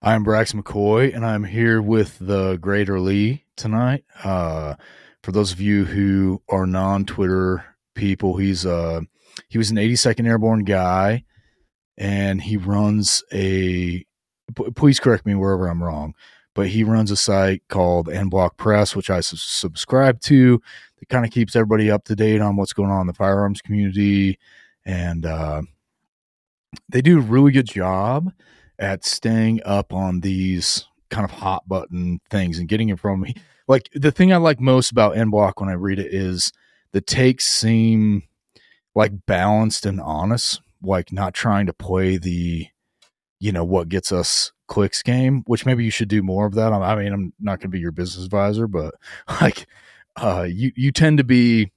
I'm Brax McCoy, and I'm here with the Greater Lee tonight. Uh, for those of you who are non-Twitter people, he's uh he was an 82nd Airborne guy, and he runs a. p- Please correct me wherever I'm wrong, but he runs a site called N Block Press, which I s- subscribe to. That kind of keeps everybody up to date on what's going on in the firearms community, and uh, they do a really good job at staying up on these kind of hot button things and getting it from me. Like the thing I like most about N when I read it is the takes seem like balanced and honest, like not trying to play the, you know, what gets us clicks game, which maybe you should do more of that. I mean, I'm not going to be your business advisor, but like, uh, you, you tend to be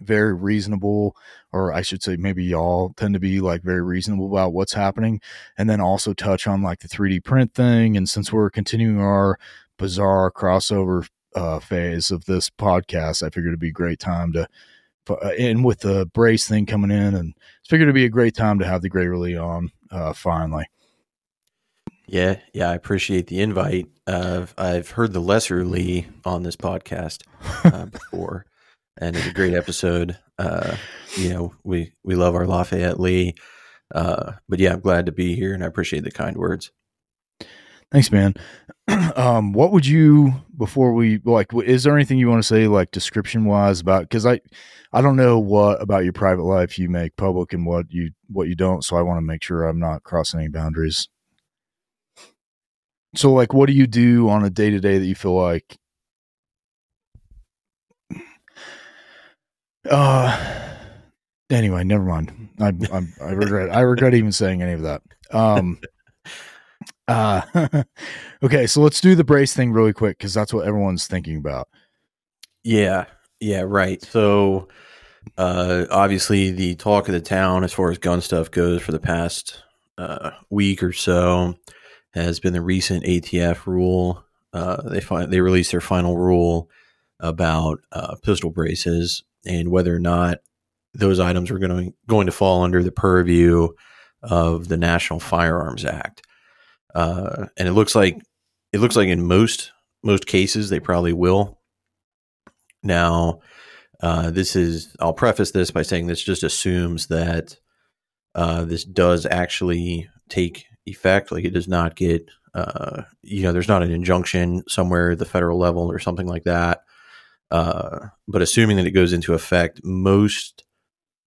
very reasonable or I should say maybe y'all tend to be like very reasonable about what's happening and then also touch on like the 3D print thing and since we're continuing our bizarre crossover uh, phase of this podcast I figured it'd be a great time to uh, and with the brace thing coming in and I figured it'd be a great time to have the Great Lee on uh, finally Yeah, yeah, I appreciate the invite. Uh, I've heard the Lesser Lee on this podcast uh, before, and it's a great episode. Uh, you know, we we love our Lafayette Lee, uh, but yeah, I'm glad to be here, and I appreciate the kind words. Thanks, man. um, what would you before we like? Is there anything you want to say, like description wise, about? Because I, I don't know what about your private life you make public and what you what you don't. So I want to make sure I'm not crossing any boundaries. So, like, what do you do on a day to day that you feel like? Uh, anyway, never mind. I I'm, I regret I regret even saying any of that. Um. Uh, okay, so let's do the brace thing really quick because that's what everyone's thinking about. Yeah, yeah, right. So, uh, obviously, the talk of the town as far as gun stuff goes for the past uh, week or so has been the recent ATF rule. Uh, they fi- they released their final rule about uh, pistol braces and whether or not those items were going to going to fall under the purview of the National Firearms Act. Uh, and it looks like it looks like in most most cases they probably will. Now, uh, this is I'll preface this by saying this just assumes that uh, this does actually take effect. Like it does not get uh, you know there's not an injunction somewhere at the federal level or something like that. Uh, but assuming that it goes into effect, most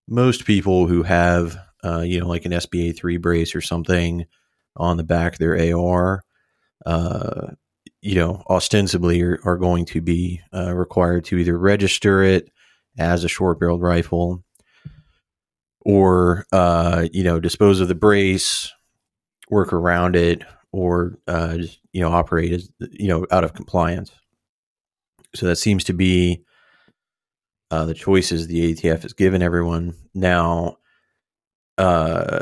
most people who have uh, you know like an SBA three brace or something on the back of their AR, uh, you know, ostensibly are, are going to be uh, required to either register it as a short barreled rifle or, uh, you know, dispose of the brace, work around it, or, just, you know, operate as, you know, out of compliance. So that seems to be uh, the choices the ATF has given everyone. Now, uh,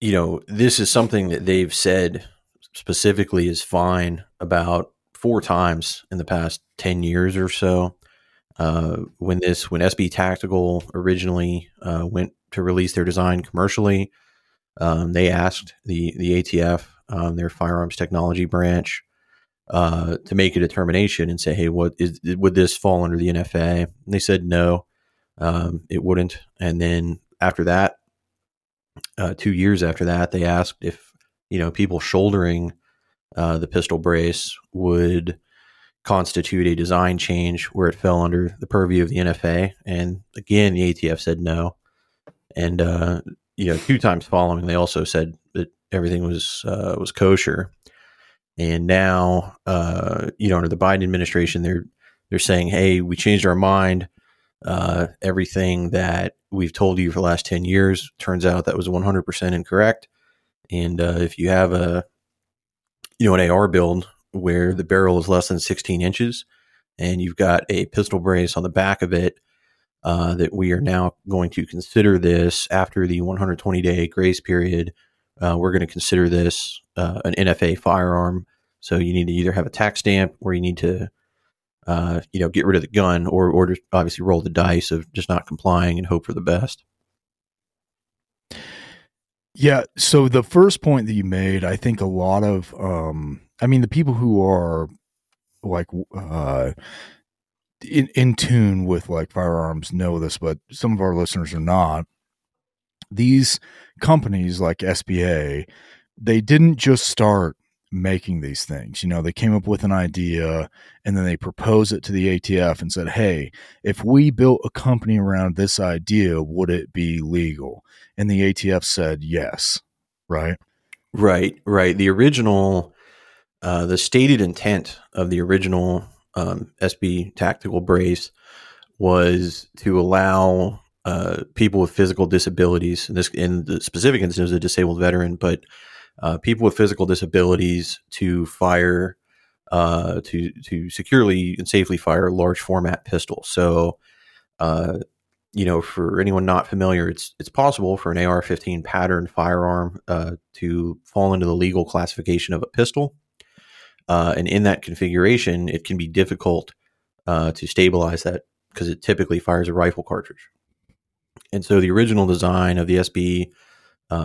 you know, this is something that they've said specifically is fine about four times in the past 10 years or so. Uh, when this, when SB Tactical originally uh, went to release their design commercially, um, they asked the, the ATF, um, their firearms technology branch, uh, to make a determination and say, hey, what is, would this fall under the NFA? And they said no, um, it wouldn't. And then after that, uh, two years after that, they asked if you know people shouldering uh, the pistol brace would constitute a design change where it fell under the purview of the NFA, and again the ATF said no. And uh, you know, two times following, they also said that everything was uh, was kosher. And now, uh, you know, under the Biden administration, they're they're saying, "Hey, we changed our mind. Uh, everything that we've told you for the last 10 years turns out that was 100% incorrect and uh, if you have a you know an ar build where the barrel is less than 16 inches and you've got a pistol brace on the back of it uh, that we are now going to consider this after the 120 day grace period uh, we're going to consider this uh, an nfa firearm so you need to either have a tax stamp or you need to uh, you know, get rid of the gun, or or just obviously roll the dice of just not complying and hope for the best. Yeah. So the first point that you made, I think a lot of, um, I mean, the people who are like, uh, in, in tune with like firearms know this, but some of our listeners are not. These companies like SBA, they didn't just start making these things. You know, they came up with an idea and then they proposed it to the ATF and said, hey, if we built a company around this idea, would it be legal? And the ATF said yes, right? Right, right. The original, uh, the stated intent of the original um, SB tactical brace was to allow uh, people with physical disabilities, in this in the specific instance, a disabled veteran, but uh, people with physical disabilities to fire uh, to to securely and safely fire large format pistols. So, uh, you know, for anyone not familiar, it's it's possible for an AR-15 pattern firearm uh, to fall into the legal classification of a pistol, uh, and in that configuration, it can be difficult uh, to stabilize that because it typically fires a rifle cartridge. And so, the original design of the SB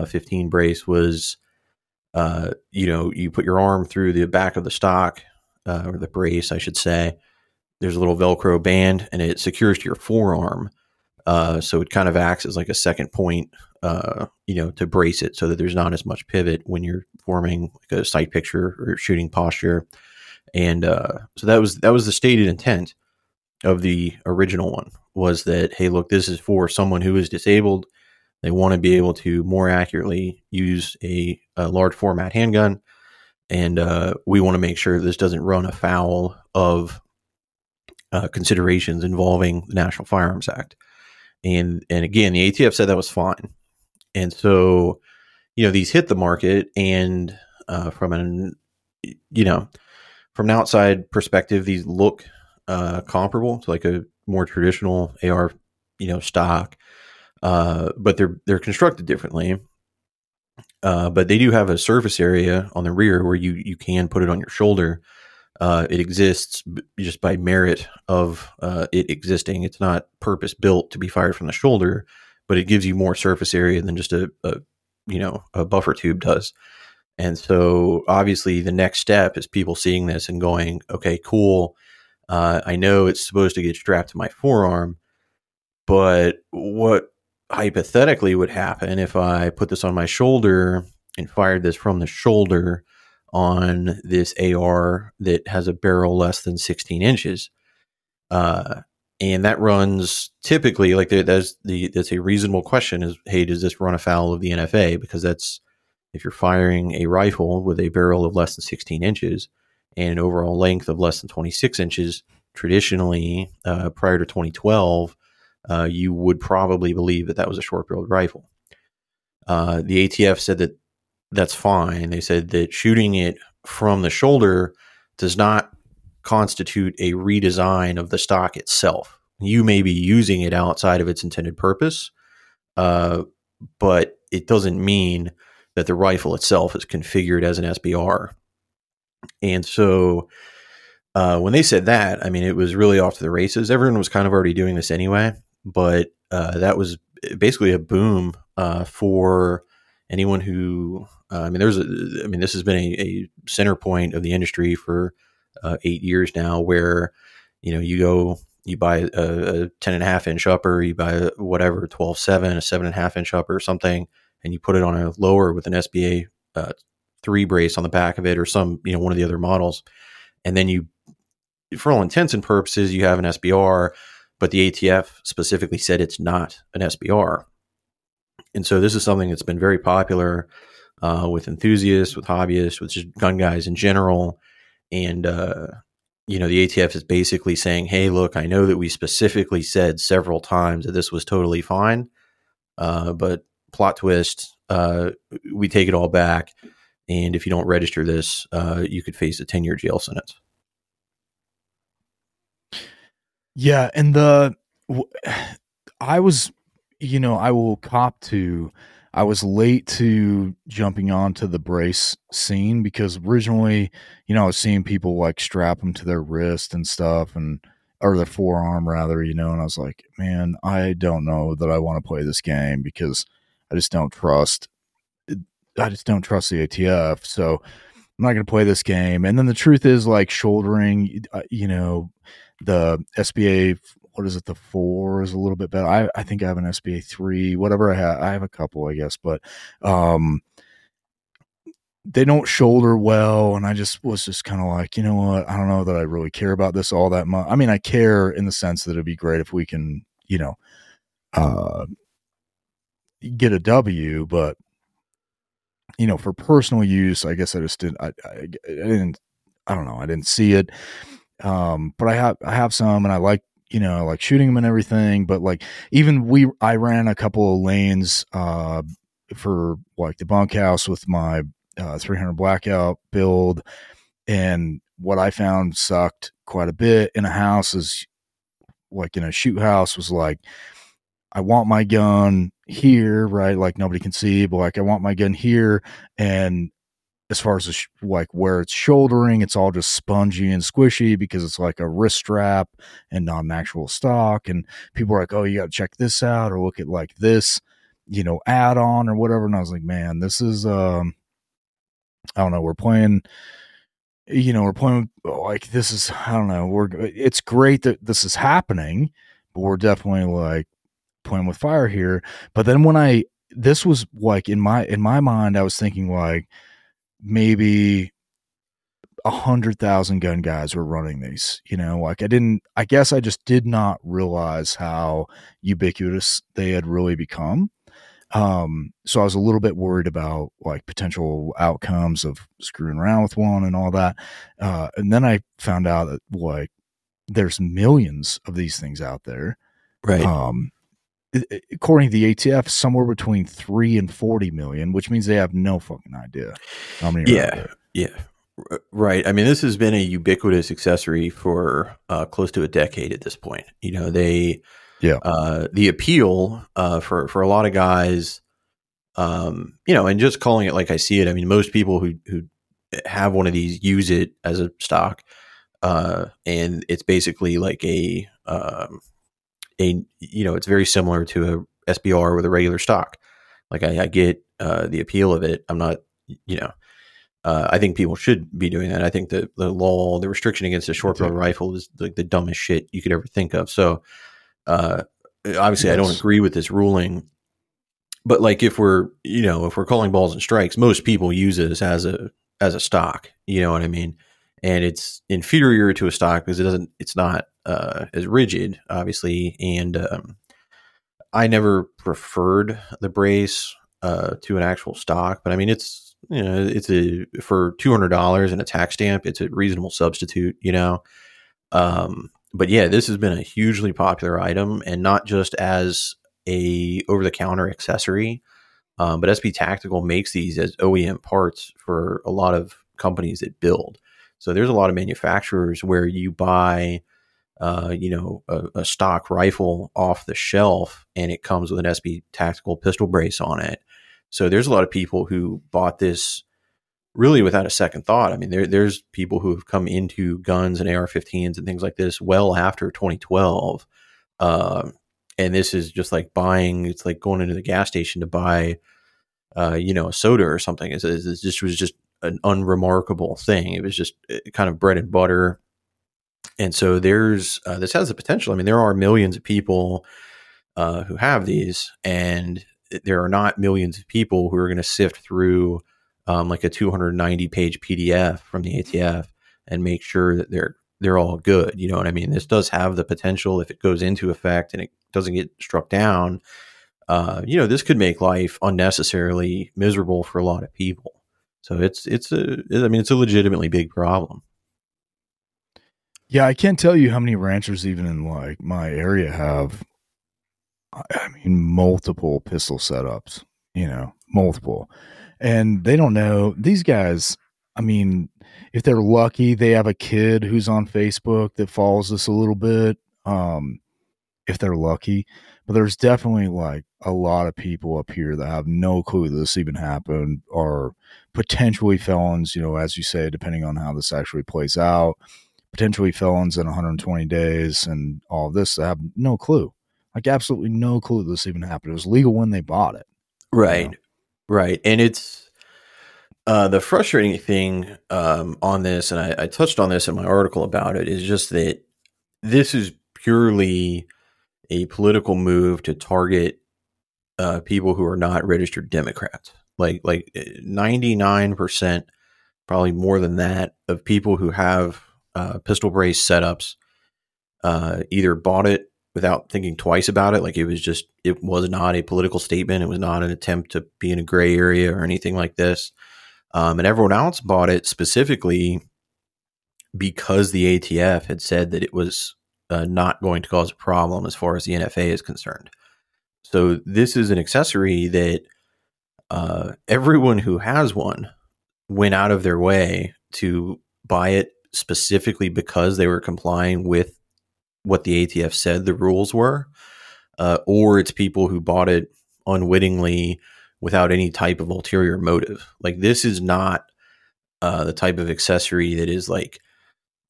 15 brace was uh, you know, you put your arm through the back of the stock uh, or the brace, I should say. There's a little Velcro band, and it secures to your forearm. Uh, so it kind of acts as like a second point, uh, you know, to brace it so that there's not as much pivot when you're forming like a sight picture or shooting posture. And uh, so that was that was the stated intent of the original one was that hey, look, this is for someone who is disabled they want to be able to more accurately use a, a large format handgun. And uh, we want to make sure this doesn't run afoul of uh, considerations involving the National Firearms Act. And, and again, the ATF said that was fine. And so, you know, these hit the market. And uh, from an, you know, from an outside perspective, these look uh, comparable to like a more traditional AR, you know, stock uh, but they're they're constructed differently. Uh, but they do have a surface area on the rear where you you can put it on your shoulder. Uh, it exists just by merit of uh, it existing. It's not purpose built to be fired from the shoulder, but it gives you more surface area than just a, a you know a buffer tube does. And so, obviously, the next step is people seeing this and going, "Okay, cool. Uh, I know it's supposed to get strapped to my forearm, but what hypothetically would happen if I put this on my shoulder and fired this from the shoulder on this AR that has a barrel less than 16 inches. Uh, and that runs typically like that's the that's a reasonable question is hey does this run afoul of the NFA because that's if you're firing a rifle with a barrel of less than 16 inches and an overall length of less than 26 inches traditionally uh, prior to 2012 uh, you would probably believe that that was a short barreled rifle. Uh, the ATF said that that's fine. They said that shooting it from the shoulder does not constitute a redesign of the stock itself. You may be using it outside of its intended purpose, uh, but it doesn't mean that the rifle itself is configured as an SBR. And so uh, when they said that, I mean, it was really off to the races. Everyone was kind of already doing this anyway but uh, that was basically a boom uh, for anyone who. Uh, I mean, there's a. I mean, this has been a, a center point of the industry for uh, eight years now, where you know you go you buy a, a 10 and a half inch upper, you buy a, whatever 12 7, a seven and a half inch upper or something, and you put it on a lower with an SBA uh, three brace on the back of it or some you know one of the other models, and then you, for all intents and purposes, you have an SBR but the ATF specifically said it's not an SBR. And so this is something that's been very popular uh, with enthusiasts, with hobbyists, with just gun guys in general. And, uh, you know, the ATF is basically saying, hey, look, I know that we specifically said several times that this was totally fine, uh, but plot twist, uh, we take it all back. And if you don't register this, uh, you could face a 10 year jail sentence. Yeah, and the I was, you know, I will cop to. I was late to jumping onto the brace scene because originally, you know, I was seeing people like strap them to their wrist and stuff, and or their forearm rather, you know, and I was like, man, I don't know that I want to play this game because I just don't trust I just don't trust the ATF. So I'm not going to play this game. And then the truth is, like shouldering, uh, you know, the SBA. What is it? The four is a little bit better. I, I think I have an SBA three, whatever I have. I have a couple, I guess, but um, they don't shoulder well and i just was just kind of like you know what i don't know that i really care about this all that much i mean i care in the sense that it'd be great if we can you know uh get a w but you know for personal use i guess i just didn't i, I, I didn't i don't know i didn't see it um but i have i have some and i like you know like shooting them and everything but like even we i ran a couple of lanes uh for like the bunkhouse with my uh, 300 blackout build. And what I found sucked quite a bit in a house is like in a shoot house was like, I want my gun here, right? Like nobody can see, but like I want my gun here. And as far as the sh- like where it's shouldering, it's all just spongy and squishy because it's like a wrist strap and not an actual stock. And people are like, oh, you got to check this out or look at like this, you know, add on or whatever. And I was like, man, this is, um, I don't know. We're playing, you know, we're playing like this is, I don't know. We're, it's great that this is happening, but we're definitely like playing with fire here. But then when I, this was like in my, in my mind, I was thinking like maybe a hundred thousand gun guys were running these, you know, like I didn't, I guess I just did not realize how ubiquitous they had really become. Um, so I was a little bit worried about like potential outcomes of screwing around with one and all that. Uh, and then I found out that like there's millions of these things out there. Right. Um, according to the ATF, somewhere between three and forty million, which means they have no fucking idea how many. Yeah, yeah, right. I mean, this has been a ubiquitous accessory for uh, close to a decade at this point. You know, they yeah. Uh, the appeal uh, for for a lot of guys, um, you know, and just calling it like I see it. I mean, most people who who have one of these use it as a stock, uh, and it's basically like a um, a you know, it's very similar to a SBR with a regular stock. Like I, I get uh, the appeal of it. I'm not, you know. Uh, I think people should be doing that. I think the the law, the restriction against a short barrel rifle is like the dumbest shit you could ever think of. So, uh, obviously, yes. I don't agree with this ruling, but like if we're you know if we're calling balls and strikes, most people use this as a as a stock. You know what I mean? And it's inferior to a stock because it doesn't. It's not uh, as rigid, obviously, and um, I never preferred the brace uh, to an actual stock, but I mean it's you know it's a for two hundred dollars and a tax stamp, it's a reasonable substitute. You know, um, but yeah, this has been a hugely popular item, and not just as a over the counter accessory, um, but SB Tactical makes these as OEM parts for a lot of companies that build. So there's a lot of manufacturers where you buy, uh, you know, a, a, stock rifle off the shelf, and it comes with an SB Tactical pistol brace on it. So there's a lot of people who bought this really without a second thought. I mean, there, there's people who have come into guns and AR-15s and things like this well after 2012, uh, and this is just like buying. It's like going into the gas station to buy, uh, you know, a soda or something. It's, it's, was just an unremarkable thing. It was just uh, kind of bread and butter. And so there's uh, this has the potential. I mean, there are millions of people uh, who have these, and there are not millions of people who are going to sift through um, like a 290 page PDF from the ATF and make sure that they're they're all good. You know what I mean? This does have the potential if it goes into effect and it doesn't get struck down. Uh, you know, this could make life unnecessarily miserable for a lot of people. So it's it's a I mean it's a legitimately big problem. Yeah, I can't tell you how many ranchers even in like my area have I mean multiple pistol setups, you know, multiple and they don't know these guys. I mean, if they're lucky, they have a kid who's on Facebook that follows us a little bit. Um, if they're lucky, but there's definitely like a lot of people up here that have no clue that this even happened or potentially felons, you know, as you say, depending on how this actually plays out, potentially felons in 120 days and all of this that have no clue, like absolutely no clue this even happened. It was legal when they bought it. Right. You know? Right. And it's Uh, the frustrating thing um, on this, and I, I touched on this in my article about it, is just that this is purely a political move to target uh, people who are not registered Democrats. Like like ninety nine percent, probably more than that, of people who have uh, pistol brace setups uh, either bought it without thinking twice about it. Like it was just it was not a political statement. It was not an attempt to be in a gray area or anything like this. Um, and everyone else bought it specifically because the ATF had said that it was uh, not going to cause a problem as far as the NFA is concerned. So this is an accessory that uh, everyone who has one went out of their way to buy it specifically because they were complying with what the ATF said the rules were, uh, or it's people who bought it unwittingly without any type of ulterior motive. Like this is not uh, the type of accessory that is like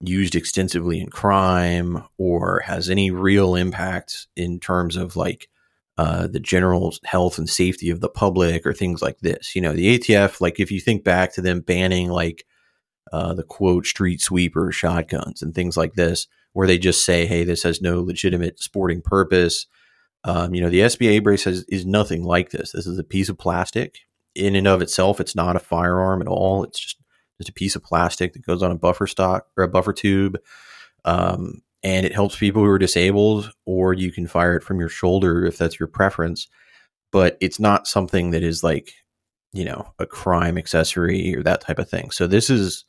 used extensively in crime or has any real impact in terms of like uh, the general health and safety of the public or things like this. You know, the ATF, like if you think back to them banning like uh, the quote street sweeper shotguns and things like this, where they just say, hey, this has no legitimate sporting purpose. Um, you know, the SBA brace has, is nothing like this. This is a piece of plastic. In and of itself, it's not a firearm at all. It's just just a piece of plastic that goes on a buffer stock or a buffer tube. Um, and it helps people who are disabled, or you can fire it from your shoulder if that's your preference. But it's not something that is like, you know, a crime accessory or that type of thing. So this is,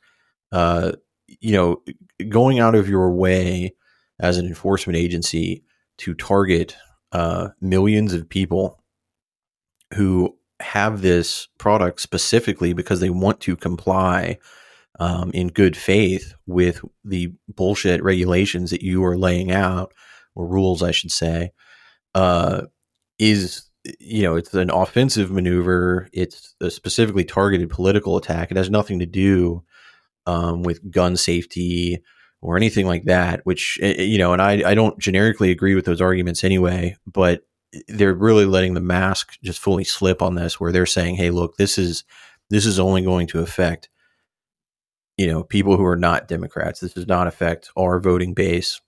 uh, you know, going out of your way as an enforcement agency to target uh, millions of people who have this product specifically because they want to comply um, in good faith with the bullshit regulations that you are laying out or rules, I should say, uh, is you know it's an offensive maneuver. It's a specifically targeted political attack. It has nothing to do um, with gun safety or anything like that. Which eh, eh, you know, and I I don't generically agree with those arguments anyway, but they're really letting the mask just fully slip on this where they're saying hey look this is this is only going to affect you know people who are not democrats this does not affect our voting base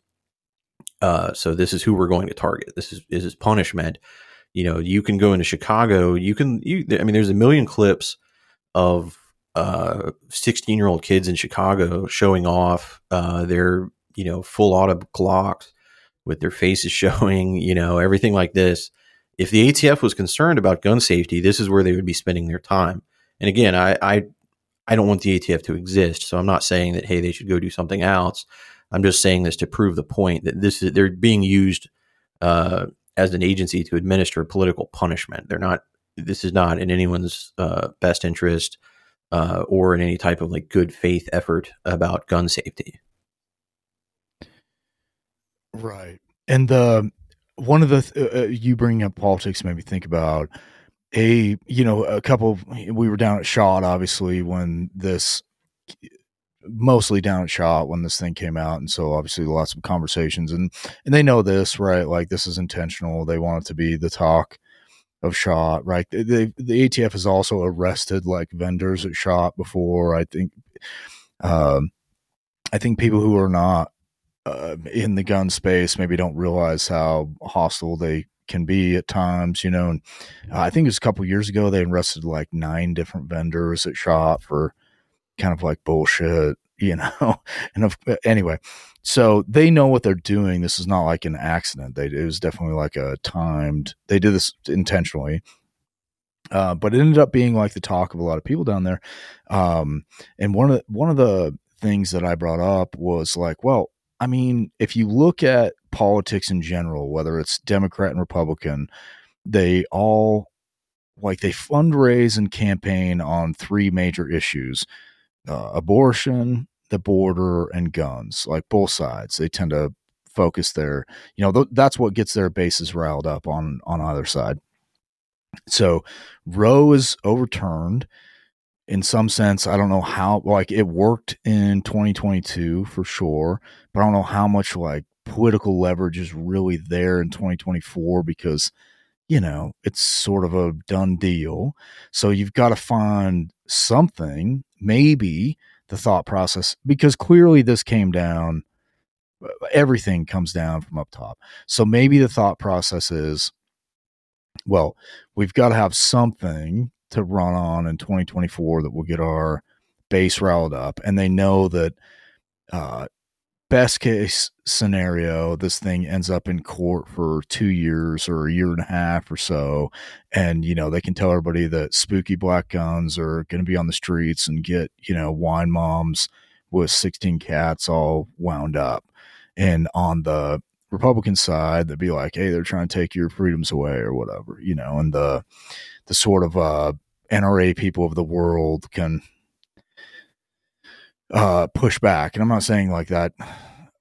uh, so this is who we're going to target this is this is punishment you know you can go into chicago you can you i mean there's a million clips of uh 16 year old kids in chicago showing off uh their you know full auto glocks with their faces showing, you know, everything like this. If the ATF was concerned about gun safety, this is where they would be spending their time. And again, I, I, I don't want the ATF to exist, so I'm not saying that hey they should go do something else. I'm just saying this to prove the point that this is they're being used uh, as an agency to administer political punishment. They're not. This is not in anyone's uh, best interest uh, or in any type of like good faith effort about gun safety. Right. And the one of the th- uh, uh, you bringing up politics made me think about a you know a couple we were down at shot obviously when this mostly down at shot when this thing came out and so obviously lots of conversations and and they know this right like this is intentional they want it to be the talk of shot right the the atf has also arrested like vendors at shot before i think um i think people who are not uh, in the gun space maybe don't realize how hostile they can be at times, you know. And uh, I think it was a couple years ago they arrested like nine different vendors at shot for kind of like bullshit, you know. and if, uh, anyway, so they know what they're doing. This is not like an accident. They it was definitely like a timed. They did this intentionally. Uh, but it ended up being like the talk of a lot of people down there. Um, and one of the, one of the things that I brought up was like, well, I mean, if you look at politics in general, whether it's Democrat and Republican, they all like they fundraise and campaign on three major issues uh, abortion, the border, and guns. Like both sides, they tend to focus their, you know, th- that's what gets their bases riled up on on either side. So Roe is overturned in some sense, I don't know how like it worked in 2022 for sure, but I don't know how much like political leverage is really there in 2024 because you know, it's sort of a done deal. So you've got to find something, maybe the thought process, because clearly this came down, everything comes down from up top. So maybe the thought process is, well, we've got to have something to run on in 2024 that will get our base riled up. And they know that uh, best case scenario, this thing ends up in court for two years or a year and a half or so. And, you know, they can tell everybody that spooky black guns are going to be on the streets and get, you know, wine moms with 16 cats all wound up. And on the Republican side, they'd be like, hey, they're trying to take your freedoms away or whatever, you know, and the, the sort of, uh, NRA people of the world can uh, push back. And I'm not saying like that.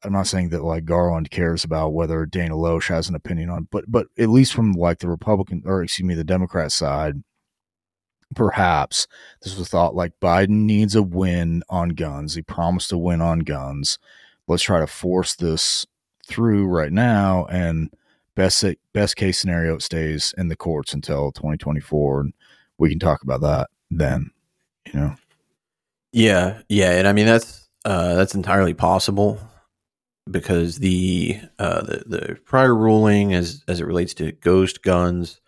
I'm not saying that like Garland cares about whether Dana Loesch has an opinion on, but but at least from like the Republican or excuse me, the Democrat side, perhaps this was thought like Biden needs a win on guns. He promised a win on guns. Let's try to force this through right now, and best best case scenario, it stays in the courts until 2024, and we can talk about that then. You know. Yeah, yeah, and I mean that's uh, that's entirely possible because the uh, the the prior ruling as as it relates to ghost guns,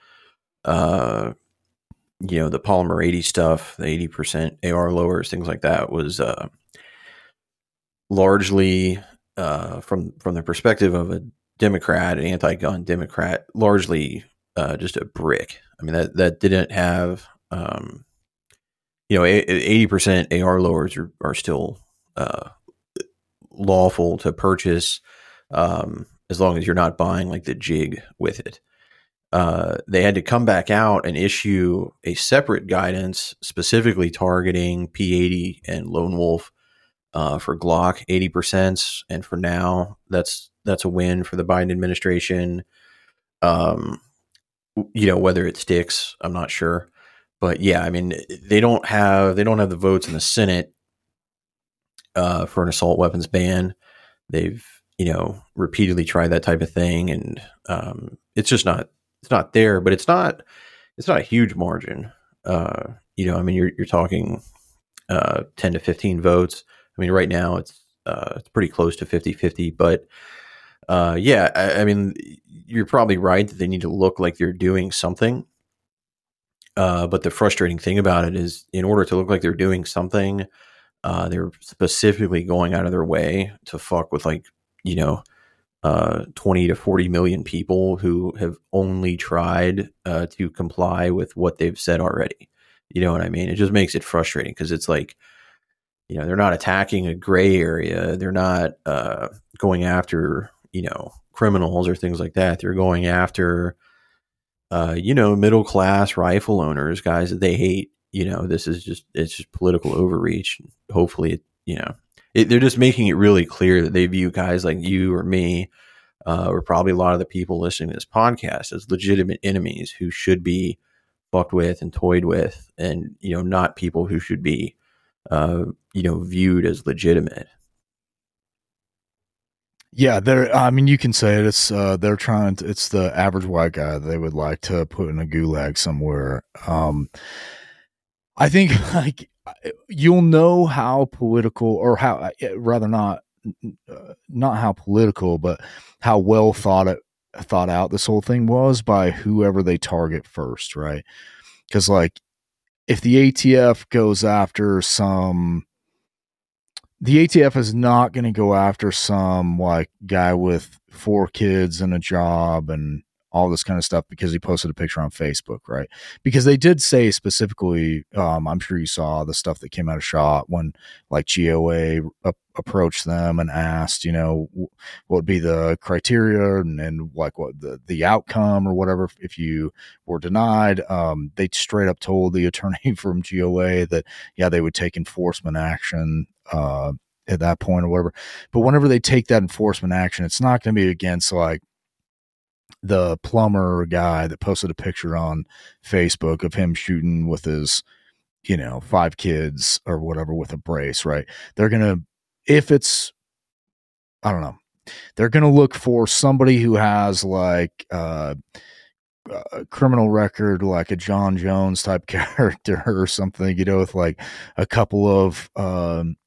uh, you know, the polymer eighty stuff, the eighty percent AR lowers, things like that, was uh, largely uh, from from the perspective of a Democrat, an anti-gun Democrat, largely uh, just a brick. I mean that that didn't have um, you know, eighty percent AR lowers are, are still uh, lawful to purchase um, as long as you're not buying like the jig with it. Uh, they had to come back out and issue a separate guidance specifically targeting P80 and Lone Wolf uh, for Glock 80%. And for now, that's that's a win for the Biden administration. Um, you know whether it sticks, I'm not sure but yeah, I mean, they don't have they don't have the votes in the Senate uh, for an assault weapons ban. They've you know repeatedly tried that type of thing, and um, it's just not it's not there. But it's not it's not a huge margin. Uh, you know, I mean, you're you're talking uh, ten to fifteen votes. I mean, right now it's uh, it's pretty close to 50-50, but uh, yeah, I, I mean, you're probably right that they need to look like they're doing something uh, but the frustrating thing about it is, in order to look like they're doing something, uh, they're specifically going out of their way to fuck with like you know, uh, twenty to forty million people who have only tried uh, to comply with what they've said already. You know what I mean? It just makes it frustrating because it's like, you know, they're not attacking a gray area. They're not uh, going after you know criminals or things like that. They're going after uh, you know, middle class rifle owners, guys that they hate. You know, this is just it's just political overreach. Hopefully, it, you know, it, they're just making it really clear that they view guys like you or me, uh, or probably a lot of the people listening to this podcast as legitimate enemies who should be fucked with and toyed with, and you know, not people who should be, uh, you know, viewed as legitimate. Yeah, they're. I mean, you can say it. It's uh, they're trying. To, it's the average white guy they would like to put in a gulag somewhere. Um, I think like you'll know how political, or how uh, rather not, uh, not how political, but how well thought it thought out this whole thing was by whoever they target first, right? Because like, if the ATF goes after some the ATF is not going to go after some like guy with four kids and a job and all this kind of stuff because he posted a picture on Facebook, right? Because they did say specifically, um, I'm sure you saw the stuff that came out of shot when like GOA a- approached them and asked, you know, what would be the criteria and, and like what the, the outcome or whatever if you were denied. Um, they straight up told the attorney from GOA that, yeah, they would take enforcement action uh, at that point or whatever. But whenever they take that enforcement action, it's not going to be against like the plumber guy that posted a picture on Facebook of him shooting with his, you know, five kids or whatever with a brace, right? They're going to, if it's, I don't know, they're going to look for somebody who has like, uh, a criminal record like a John Jones type character or something, you know, with like a couple of um,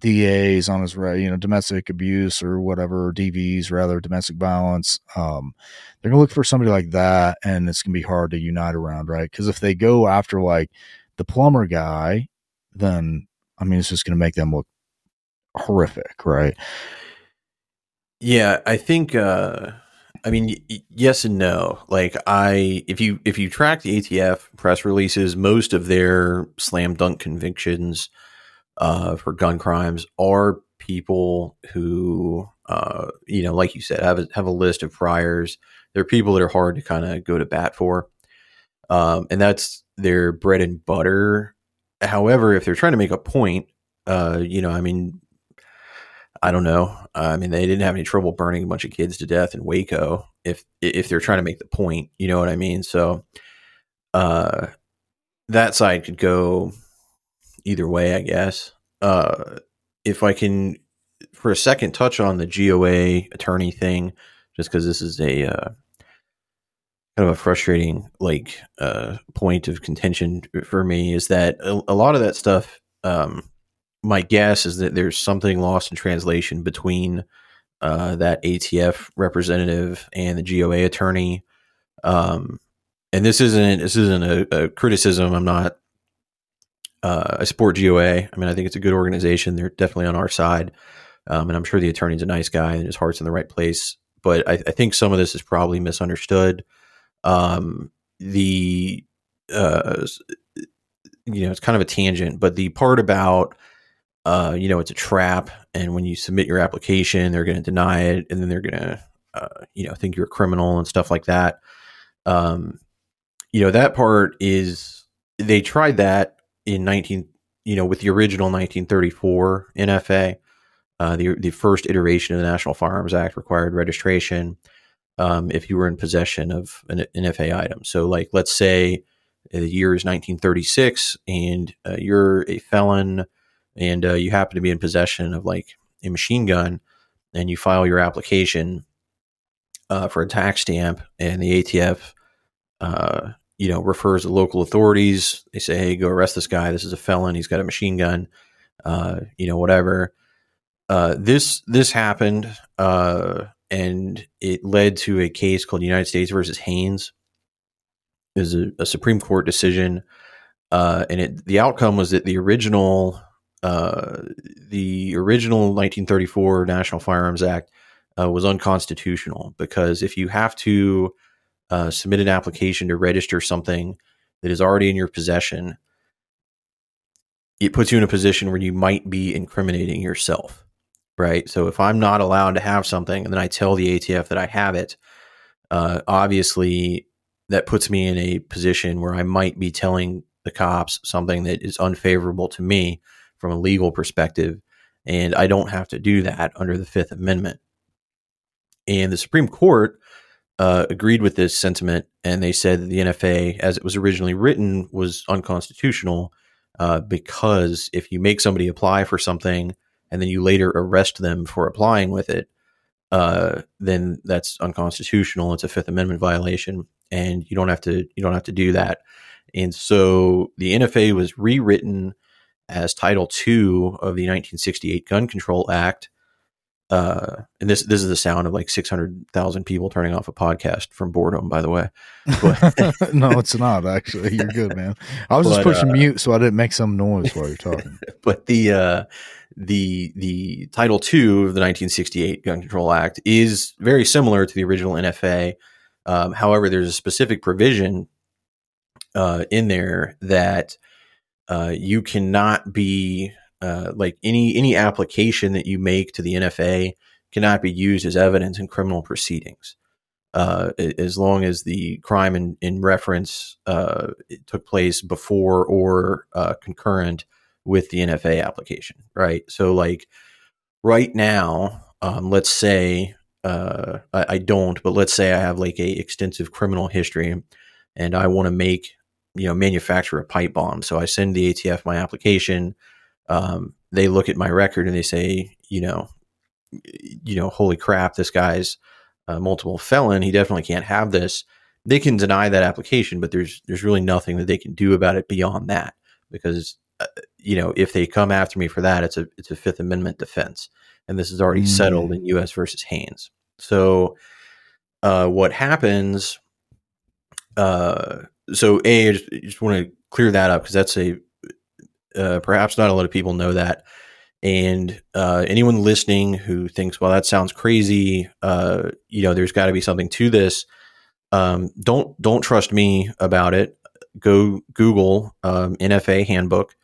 DAs on his right, you know, domestic abuse or whatever, DVs rather, domestic violence. Um, they're gonna look for somebody like that, and it's gonna be hard to unite around, right? Because if they go after like the plumber guy, then I mean, it's just gonna make them look horrific, right? Yeah, I think. uh I mean, y- yes and no. Like I, if you if you track the ATF press releases, most of their slam dunk convictions uh, for gun crimes are people who, uh, you know, like you said, have a, have a list of priors. They're people that are hard to kind of go to bat for, um, and that's their bread and butter. However, if they're trying to make a point, uh, you know, I mean, I don't know. I mean, they didn't have any trouble burning a bunch of kids to death in Waco. If if they're trying to make the point, you know what I mean. So, uh, that side could go either way, I guess. Uh, if I can, for a second, touch on the GOA attorney thing, just because this is a uh, kind of a frustrating like uh, point of contention for me, is that a, a lot of that stuff. Um, my guess is that there's something lost in translation between uh, that ATF representative and the GOA attorney. Um, and this isn't this isn't a, a criticism. I'm not. Uh, I support GOA. I mean, I think it's a good organization. They're definitely on our side, um, and I'm sure the attorney's a nice guy and his heart's in the right place. But I, I think some of this is probably misunderstood. Um, the uh, you know, it's kind of a tangent, but the part about uh, you know, it's a trap. And when you submit your application, they're going to deny it, and then they're going to, uh, you know, think you're a criminal and stuff like that. Um, you know, that part is they tried that in 19, you know, with the original 1934 NFA. Uh, the the first iteration of the National Firearms Act required registration um, if you were in possession of an NFA item. So, like, let's say the year is 1936, and uh, you're a felon and uh, you happen to be in possession of like a machine gun and you file your application uh, for a tax stamp and the ATF, uh, you know, refers to local authorities. They say, hey, go arrest this guy. This is a felon. He's got a machine gun, uh, you know, whatever. Uh, this this happened, uh, and it led to a case called United States versus Haynes. Was a, a Supreme Court decision, and it the outcome was that the original uh, the original 1934 National Firearms Act uh, was unconstitutional because if you have to uh, submit an application to register something that is already in your possession, it puts you in a position where you might be incriminating yourself, right? So if I'm not allowed to have something and then I tell the ATF that I have it, uh, obviously that puts me in a position where I might be telling the cops something that is unfavorable to me from a legal perspective. And I don't have to do that under the Fifth Amendment. And the Supreme Court uh, agreed with this sentiment, and they said that the NFA, as it was originally written, was unconstitutional uh, because if you make somebody apply for something and then you later arrest them for applying with it, uh, then that's unconstitutional. It's a Fifth Amendment violation, and you don't have to you don't have to do that. And so the NFA was rewritten as Title II of the 1968 Gun Control Act. Uh, and this this is the sound of like 600,000 people turning off a podcast from boredom, by the way. But, no, it's not actually. You're good, man. I was but, just pushing uh, mute so I didn't make some noise while you're talking. but the uh, the the Title II of the 1968 Gun Control Act is very similar to the original NFA. Um, however, there's a specific provision uh, in there that uh, you cannot be uh, like any any application that you make to the NFA cannot be used as evidence in criminal proceedings. Uh, as long as the crime in, in reference uh, took place before or uh, concurrent with the NFA application, right? So, like right now, um, let's say uh, I, I, don't, but let's say I have like a extensive criminal history, and I want to make you know manufacture a pipe bomb. So I send the ATF my application. Um, they look at my record and they say, you know, you know, holy crap, this guy's a multiple felon. He definitely can't have this. they can deny that application, but there's there's really nothing that they can do about it beyond that because uh, you know if they come after me for that, it's a it's a Fifth Amendment defense, and this is already mm. settled in U.S. versus Haynes. So, uh, what happens? Uh, so a I just, just want to clear that up because that's a uh, perhaps not a lot of people know that. And uh, anyone listening who thinks, "Well, that sounds crazy," uh, you know, there's got to be something to this. Um, don't don't trust me about it. Go Google um, NFA handbook.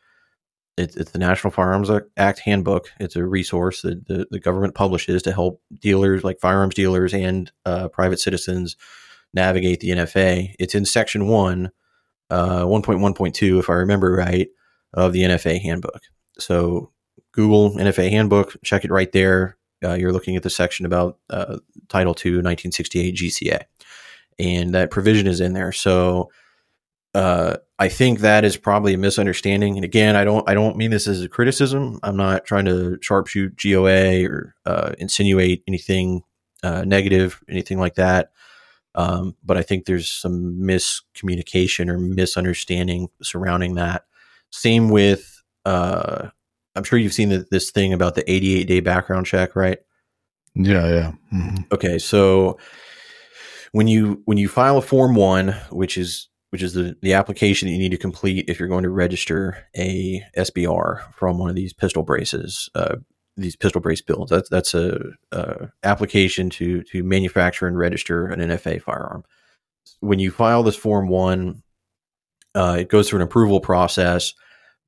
It's, it's the National Firearms Act handbook. It's a resource that the, the government publishes to help dealers, like firearms dealers and uh, private citizens, navigate the NFA. It's in Section One, uh, 1.1.2, if I remember right, of the NFA handbook. So Google NFA handbook, check it right there. Uh, you're looking at the section about uh, Title II, 1968 GCA and that provision is in there. So uh, I think that is probably a misunderstanding. And again, I don't I don't mean this as a criticism. I'm not trying to sharpshoot GOA or uh, insinuate anything uh, negative, anything like that. Um, but I think there's some miscommunication or misunderstanding surrounding that. Same with, uh, I'm sure you've seen the, this thing about the 88 day background check, right? Yeah, yeah. Mm-hmm. Okay, so when you when you file a form one, which is which is the, the application that you need to complete if you're going to register a SBR from one of these pistol braces, uh, these pistol brace builds. That's that's a, a, application to to manufacture and register an NFA firearm. When you file this form one, uh, it goes through an approval process.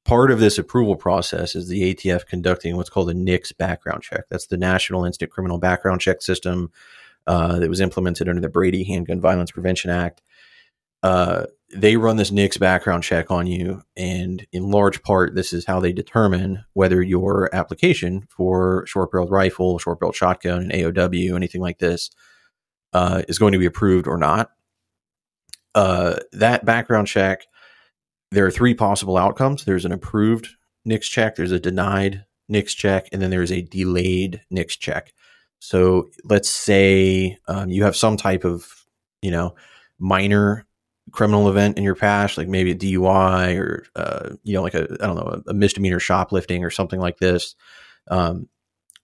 Part of this approval process is the ATF conducting what's called a NICS background check. That's the National Instant Criminal Background Check System uh, that was implemented under the Brady Handgun Violence Prevention Act. Uh, they run this NICS background check on you, and in large part, this is how they determine whether your application for short barreled rifle, short barreled shotgun, an AOW, anything like this, uh, is going to be approved or not. Uh, that background check, there are three possible outcomes. There's an approved NICS check, there's a denied NICS check, and then there's a delayed NICS check. So let's say um, you have some type of, you know, minor criminal event in your past, like maybe a DUI or, uh, you know, like a, I don't know, a, misdemeanor shoplifting or something like this. Um,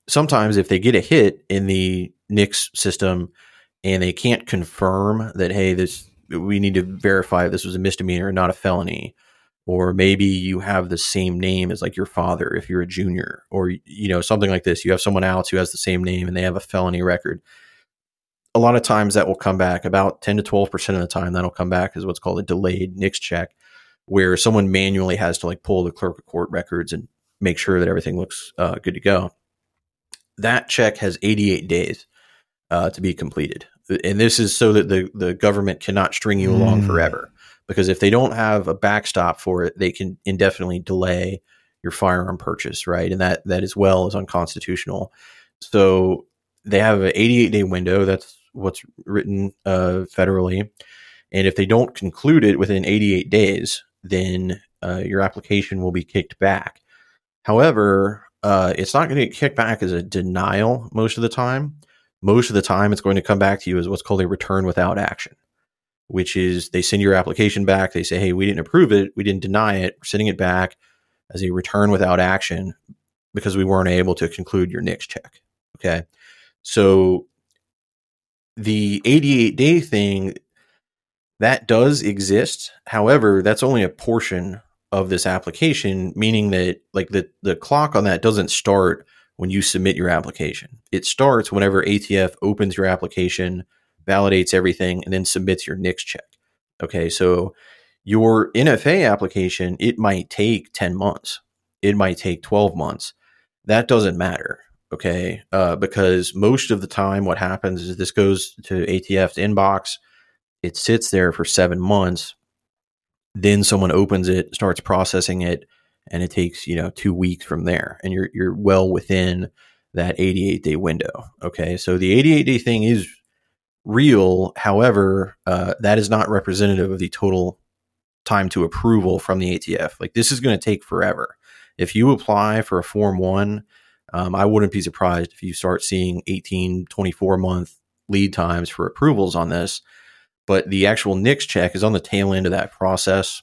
sometimes if they get a hit in the NICS system and they can't confirm that, hey, this, we need to verify this was a misdemeanor and not a felony, or maybe you have the same name as like your father if you're a junior. Or you know something like this. You have someone else who has the same name and they have a felony record. A lot of times that will come back about 10 to 12% of the time that'll come back as what's called a delayed NICS check where someone manually has to like pull the clerk of court records and make sure that everything looks uh, good to go. That check has 88 days uh, to be completed and this is so that the, the government cannot string you along mm. forever because if they don't have a backstop for it, they can indefinitely delay your firearm purchase, right? And that that as well is unconstitutional. So they have an 88 day window. That's what's written uh, federally. And if they don't conclude it within 88 days, then uh, your application will be kicked back. However, uh, it's not going to get kicked back as a denial most of the time. Most of the time, it's going to come back to you as what's called a return without action which is they send your application back. They say, hey, we didn't approve it. We didn't deny it. We're sending it back as a return without action because we weren't able to conclude your NICS check. Okay. So the 88 day thing, that does exist. However, that's only a portion of this application, meaning that like the, the clock on that doesn't start when you submit your application. It starts whenever ATF opens your application validates everything, and then submits your NICS check. Okay, so your NFA application, it might take 10 months, it might take 12 months. That doesn't matter. Okay, uh, because most of the time, what happens is this goes to ATF's inbox, it sits there for seven months. Then someone opens it, starts processing it, and it takes you know two weeks from there, and you're you're well within that 88 day window. Okay, so the 88 day thing is real. However, uh, that is not representative of the total time to approval from the ATF. Like this is going to take forever. If you apply for a Form 1, um, I wouldn't be surprised if you start seeing 18, 24 month lead times for approvals on this. but the actual NICS check is on the tail end of that process.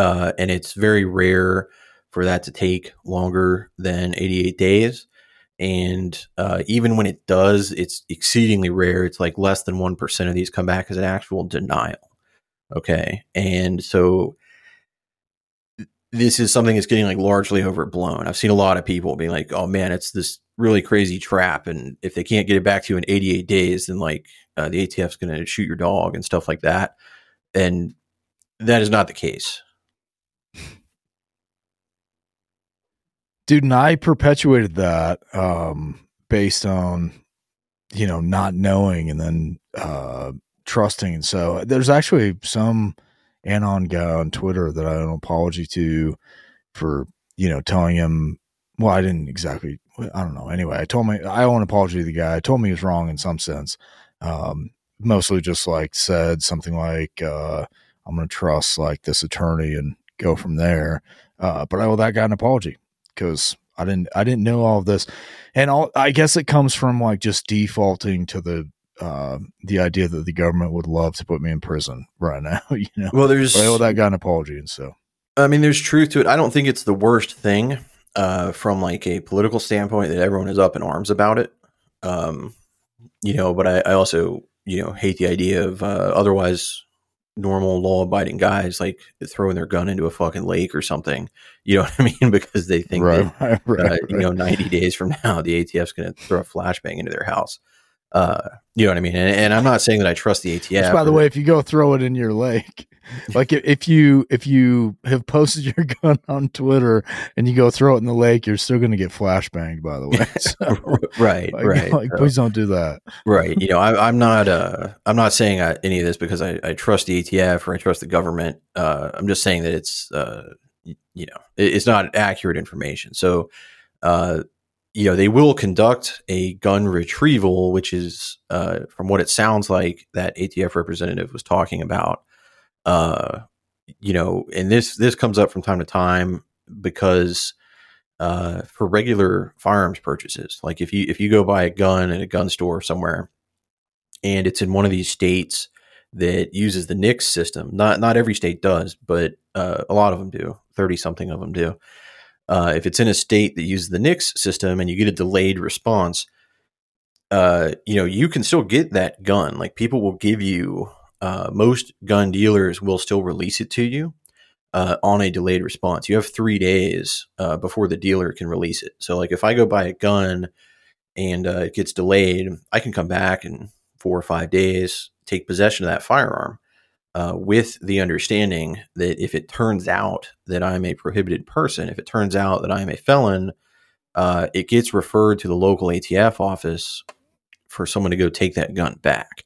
Uh, and it's very rare for that to take longer than 88 days. And uh, even when it does, it's exceedingly rare. It's like less than 1% of these come back as an actual denial. Okay. And so this is something that's getting like largely overblown. I've seen a lot of people being like, oh man, it's this really crazy trap. And if they can't get it back to you in 88 days, then like uh, the ATF's going to shoot your dog and stuff like that. And that is not the case. Dude, and I perpetuated that um, based on, you know, not knowing and then uh, trusting. And so there's actually some anon guy on Twitter that I owe an apology to for, you know, telling him, well, I didn't exactly, I don't know. Anyway, I told me, I owe an apology to the guy. I told me he was wrong in some sense. Um, mostly just like said something like, uh, I'm to trust like this attorney and go from there. Uh, but I owe that guy an apology because I didn't I didn't know all of this, and all I guess it comes from like just defaulting to the uh, the idea that the government would love to put me in prison right now. You know, well, there's I owe that guy an apology, and so I mean, there's truth to it. I don't think it's the worst thing uh, from like a political standpoint that everyone is up in arms about it. Um, you know, but I, I also you know hate the idea of uh, otherwise normal law abiding guys like throwing their gun into a fucking lake or something. You know what I mean? Because they think right, that, right, uh, right. you know, 90 days from now, the ATF's going to throw a flashbang into their house. Uh, you know what I mean? And, and I'm not saying that I trust the ATF. Which, by the way, if you go throw it in your lake, like if you if you have posted your gun on Twitter and you go throw it in the lake, you're still going to get flashbanged. By the way, so, right, like, right. Like, please don't do that. Right. You know, I, am not. Uh, I'm not saying I, any of this because I, I, trust the ATF or I trust the government. Uh, I'm just saying that it's uh, you know it, it's not accurate information. So. Uh, you know they will conduct a gun retrieval, which is uh, from what it sounds like that ATF representative was talking about. Uh, you know, and this this comes up from time to time because uh, for regular firearms purchases, like if you if you go buy a gun at a gun store somewhere, and it's in one of these states that uses the NICS system, not not every state does, but uh, a lot of them do. Thirty something of them do. Uh, if it's in a state that uses the NICS system and you get a delayed response, uh, you know, you can still get that gun. Like people will give you, uh, most gun dealers will still release it to you uh, on a delayed response. You have three days uh, before the dealer can release it. So, like if I go buy a gun and uh, it gets delayed, I can come back in four or five days, take possession of that firearm uh, with the understanding that if it turns out that I'm a prohibited person, if it turns out that I'm a felon, uh, it gets referred to the local ATF office for someone to go take that gun back.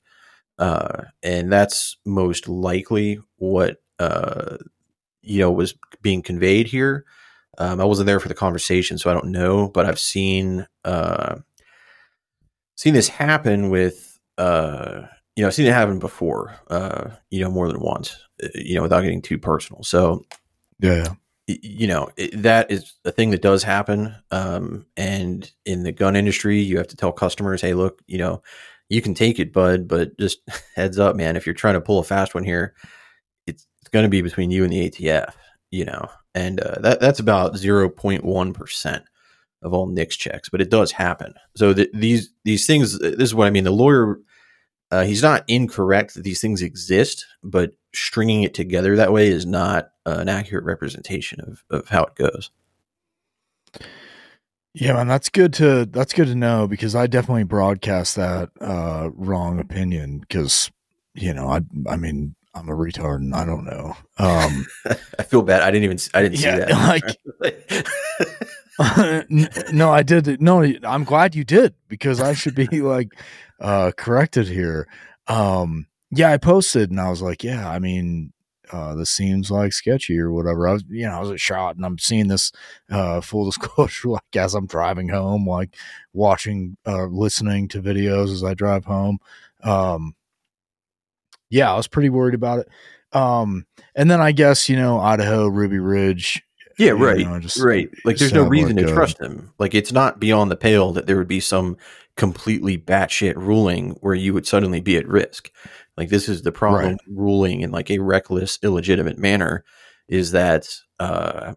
Uh, and that's most likely what uh, you know was being conveyed here. Um, I wasn't there for the conversation, so I don't know, but I've seen uh, seen this happen with uh, you know, I've seen it happen before, uh, you know, more than once, uh, you know, without getting too personal. So, yeah, you know, it, that is a thing that does happen. Um, and in the gun industry, you have to tell customers, hey, look, you know, you can take it, bud, but just heads up, man, if you're trying to pull a fast one here, it's, it's going to be between you and the ATF, you know, and uh, that that's about 0.1% of all NICS checks, but it does happen. So the, these, these things, this is what I mean. The lawyer, uh, he's not incorrect that these things exist, but stringing it together that way is not uh, an accurate representation of, of how it goes. Yeah, man, that's good to that's good to know because I definitely broadcast that uh, wrong opinion because you know I I mean I'm a retard and I don't know. Um, I feel bad. I didn't even I didn't yeah, see that. Like, no, I did. No, I'm glad you did because I should be like uh, corrected here. Um, yeah, I posted and I was like, yeah, I mean, uh, this seems like sketchy or whatever. I was, you know, I was a shot and I'm seeing this, uh, full disclosure, like as I'm driving home, like watching, uh, listening to videos as I drive home. Um, yeah, I was pretty worried about it. Um, and then I guess, you know, Idaho, Ruby Ridge. Yeah, right. Know, just, right. Like there's no reason to trust him. Like it's not beyond the pale that there would be some completely batshit ruling where you would suddenly be at risk. Like this is the problem Right. ruling in like a reckless, illegitimate manner is that uh,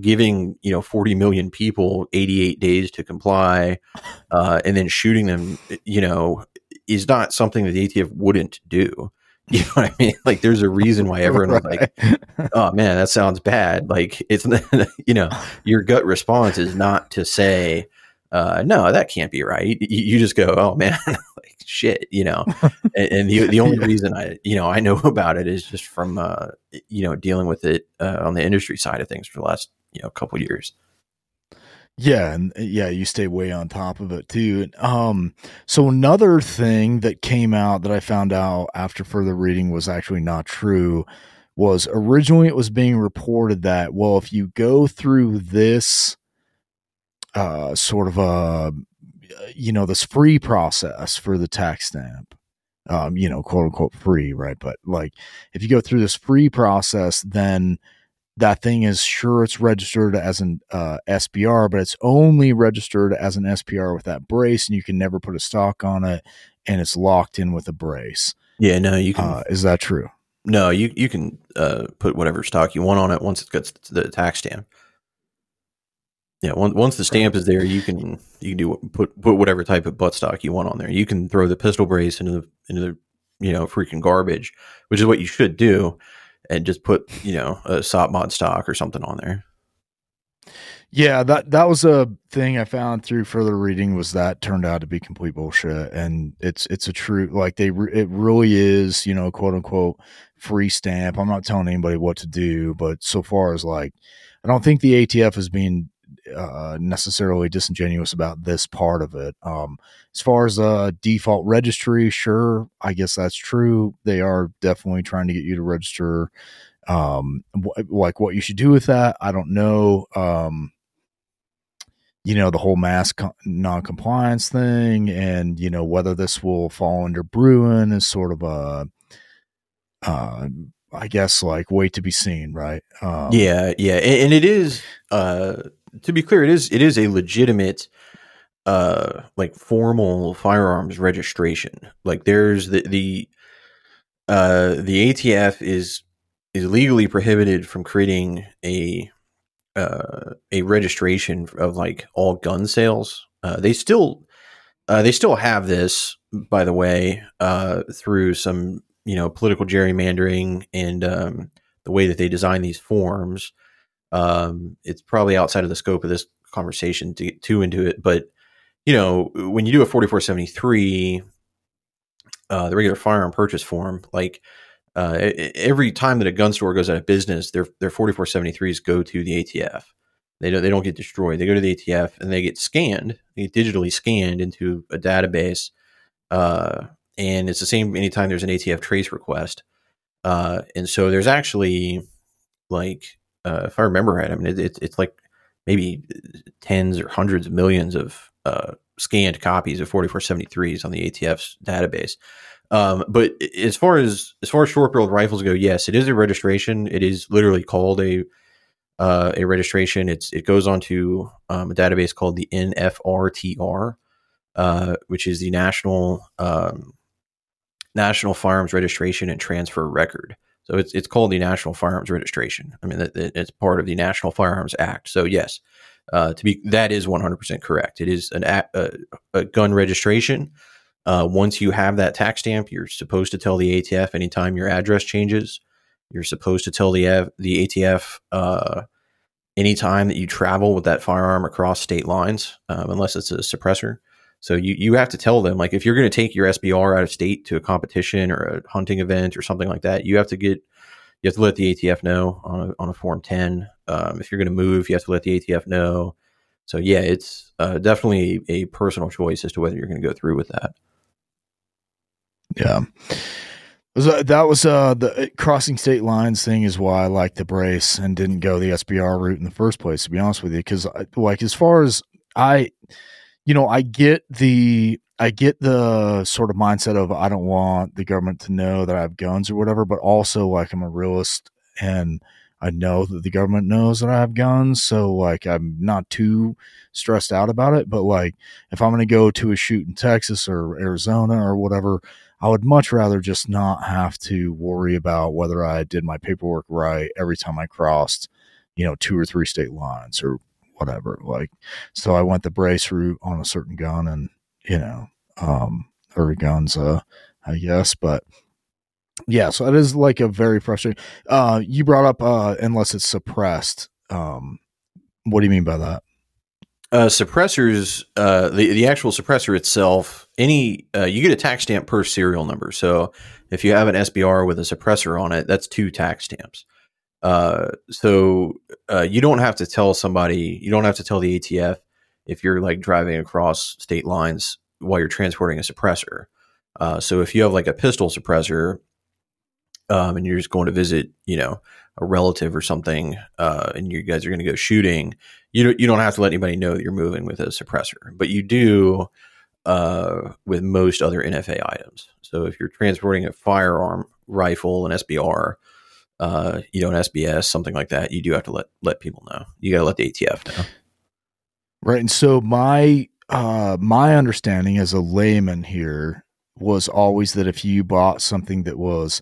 giving you know 40 million people 88 days to comply uh, and then shooting them, you know, is not something that the ATF wouldn't do. You know what I mean? Like there's a reason why everyone was like, oh man, that sounds bad. Like it's you know, your gut response is not to say, uh, no, that can't be right. You, you just go, oh man, like shit, you know. And, and the the only Yeah. reason I you know I know about it is just from uh, you know dealing with it uh, on the industry side of things for the last you know couple years. Yeah, and uh, yeah, you stay way on top of it too. Um, so another thing that came out that I found out after further reading was actually not true was originally it was being reported that well, if you go through this uh sort of a you know this free process for the tax stamp um you know quote unquote free right but like if you go through this free process then that thing is sure it's registered as an uh, SBR, but it's only registered as an SBR with that brace, and you can never put a stock on it, and it's locked in with a brace. Yeah, no, you can Uh, is that true? no, you you can uh, put whatever stock you want on it once it gets to the tax stamp. Yeah, once once the stamp is there, you can you can do put put whatever type of butt stock you want on there. You can throw the pistol brace into the into the you know freaking garbage, which is what you should do, and just put you know a SOPMOD stock or something on there. Yeah, that that was a thing I found through further reading was that turned out to be complete bullshit, and it's it's a true like they it really is you know quote unquote free stamp. I'm not telling anybody what to do, but so far as like I don't think the ATF is being uh, necessarily disingenuous about this part of it. Um, as far as uh, default registry, sure, I guess that's true. They are definitely trying to get you to register. Um, wh- like what you should do with that, I don't know. Um, you know the whole mass co- non-compliance thing and you know whether this will fall under Bruen is sort of a uh i guess like wait to be seen right um, yeah, yeah, and, and it is uh, to be clear, it is it is a legitimate uh like formal firearms registration. Like there's the the uh the ATF is is legally prohibited from creating a uh a registration of like all gun sales. Uh they still uh they still have this by the way uh through some you know political gerrymandering and um the way that they design these forms um, it's probably outside of the scope of this conversation to get too into it, but you know, when you do a 4473, uh, the regular firearm purchase form, like uh, every time that a gun store goes out of business, their their 4473s go to the ATF. They don't they don't get destroyed. They go to the ATF and they get scanned, they get digitally scanned into a database. Uh, and it's the same anytime there's an ATF trace request. Uh, and so there's actually like uh, if I remember right, I mean, it, it, it's like maybe tens or hundreds of millions of uh, scanned copies of 4473s on the ATF's database. Um, but as far as as far as short barreled rifles go, yes, it is a registration. It is literally called a uh, a registration. It's it goes onto um, a database called the NFRTR, uh, which is the National um, National Firearms Registration and Transfer Record. So it's it's called the National Firearms Registration. I mean, that- it's part of the National Firearms Act. So yes, uh, to be that is one hundred percent correct. It is an a, a, a gun registration. Uh, once you have that tax stamp, you're supposed to tell the ATF anytime your address changes. You're supposed to tell the the ATF uh, anytime that you travel with that firearm across state lines, um, unless it's a suppressor. So you, you have to tell them like if you're going to take your SBR out of state to a competition or a hunting event or something like that, you have to get you have to let the ATF know on a, on a form ten. Um, if you're going to move, you have to let the ATF know. So yeah, it's uh, definitely a personal choice as to whether you're going to go through with that. yeah uh, that was uh the crossing state lines thing is why i like the brace and didn't go the sbr route in the first place to be honest with you because like as far as i you know i get the i get the sort of mindset of i don't want the government to know that i have guns or whatever but also like i'm a realist and I know that the government knows that I have guns, so like I'm not too stressed out about it. But like if I'm going to go to a shoot in Texas or Arizona or whatever, I would much rather just not have to worry about whether I did my paperwork right every time I crossed, you know, two or three state lines or whatever. Like, so I went the brace route on a certain gun and, you know, um, or guns, uh, I guess, but yeah, so it is like a very frustrating. Uh, you brought up uh, unless it's suppressed. Um, what do you mean by that? Uh, suppressors, uh, the the actual suppressor itself, any uh, you get a tax stamp per serial number. So if you have an SBR with a suppressor on it, that's two tax stamps. Uh, so uh, you don't have to tell somebody, you don't have to tell the ATF if you're like driving across state lines while you're transporting a suppressor. Uh, so if you have like a pistol suppressor, um, and you're just going to visit, you know, a relative or something, uh, and you guys are going to go shooting, you don't, you don't have to let anybody know that you're moving with a suppressor, but you do uh, with most other NFA items. So if you're transporting a firearm, rifle, an SBR, uh, you know, an SBS, something like that, you do have to let let people know. You got to let the ATF know. Right, and so my uh, my understanding as a layman here was always that if you bought something that was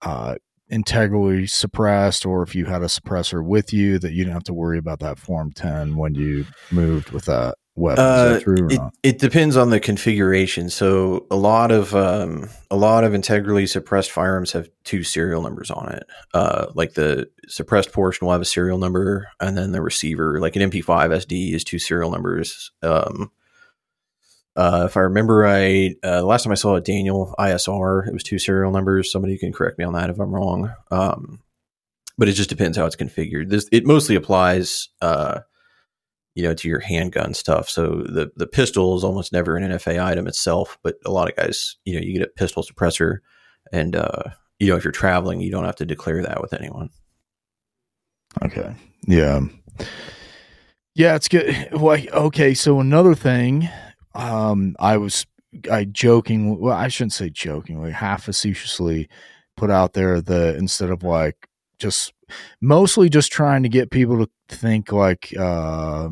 uh, integrally suppressed, or if you had a suppressor with you, that you didn't have to worry about that Form 10 when you moved with that weapon. Uh, it, it, depends on the configuration. So a lot of um, a lot of integrally suppressed firearms have two serial numbers on it. Uh, like the suppressed portion will have a serial number, and then the receiver, like an MP5 SD, is two serial numbers. Um, uh, if I remember right, uh, the last time I saw a Daniel ISR, it was two serial numbers. Somebody can correct me on that if I'm wrong. Um, but it just depends how it's configured. This it mostly applies, uh, you know, to your handgun stuff. So the the pistol is almost never an NFA item itself, but a lot of guys, you know, you get a pistol suppressor, and uh, you know, if you're traveling, you don't have to declare that with anyone. Okay. Yeah. Yeah, it's good. Like, okay, so another thing um, I was I joking. Well, I shouldn't say jokingly, half facetiously put out there the instead of like just mostly just trying to get people to think like uh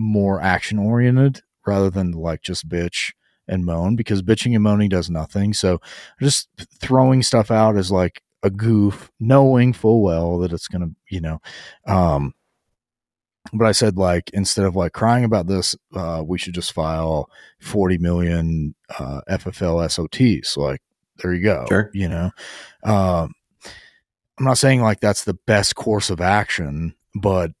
more action oriented rather than like just bitch and moan because bitching and moaning does nothing. So just throwing stuff out is like a goof, knowing full well that it's gonna, you know, um, but I said like instead of like crying about this, uh, we should just file 40 million uh, FFL SOTs. Like there you go. Sure. You know, um, I'm not saying like that's the best course of action, but